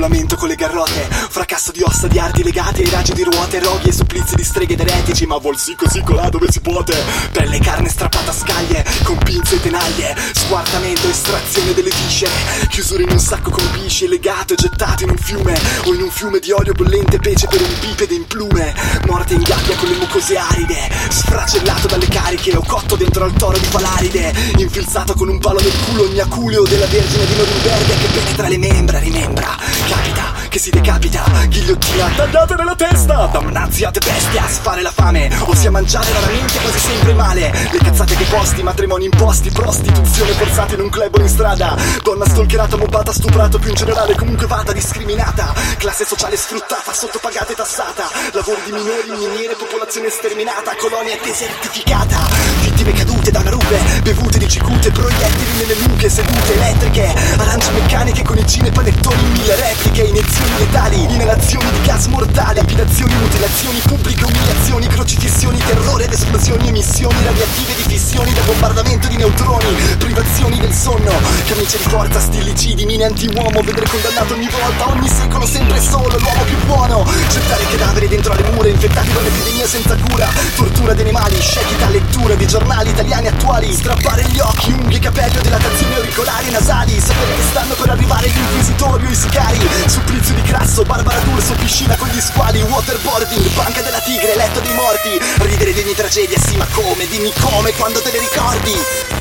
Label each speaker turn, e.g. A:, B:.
A: strangolamento con le garrote, fracasso di ossa di arti legate, raggi di ruote, roghi e supplizi di streghe ed eretici, ma vuol sì così colà dove si puote. Pelle e carne strappata a scaglie, con pinze e tenaglie, squartamento, estrazione delle viscere, chiusure in un sacco con pisci, legato e gettato in un fiume, o in un fiume di olio bollente, pece per un bipede in plume, morte in gabbia con le mucose aride, sfracellato dalle cariche, o cotto dentro al toro di Falaride, infilzato con un palo nel culo ognaculeo della Vergine di Norimberga che penetra le membra, rimembra, capita che si decapita, ghigliottina tagliata nella testa, damnaziate bestia, sfare la fame, o sia mangiare raramente quasi sempre male, le cazzate che posti, matrimoni imposti, prostituzione forzata in un club o in strada, donna stalkerata, mobbata, stuprato, più in generale comunque vada discriminata, classe sociale sfruttata, sottopagata e tassata, lavori di minori, miniere, popolazione sterminata, colonia desertificata, vittime cadute da una rupe, bevute di cicute, proiettili nelle nuche, sedute elettriche, meccaniche con icine, panettoni, mille repliche, iniezioni letali, inalazioni di gas mortali, lapidazioni, mutilazioni, pubbliche umiliazioni, crocifissioni, terrore ed esplosioni, emissioni radioattive di fissioni da bombardamento di neutroni, privazioni del sonno, camicie di forza, stillicidi, mine anti-uomo, vedere condannato ogni volta, ogni secolo, sempre solo, l'uomo più buono, senza cura, tortura di animali, scecchita lettura di giornali italiani attuali, strappare gli occhi, unghie, capelli o dilatazioni auricolari nasali, sapere che stanno per arrivare gli inquisitori o i sicari, supplizio di Crasso, Barbara D'Urso, piscina con gli squali, waterboarding, banca della tigre, letto dei morti, ridere di ogni tragedia, sì ma come, dimmi come, quando te le ricordi?